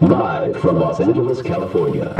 Live from Los Angeles, California.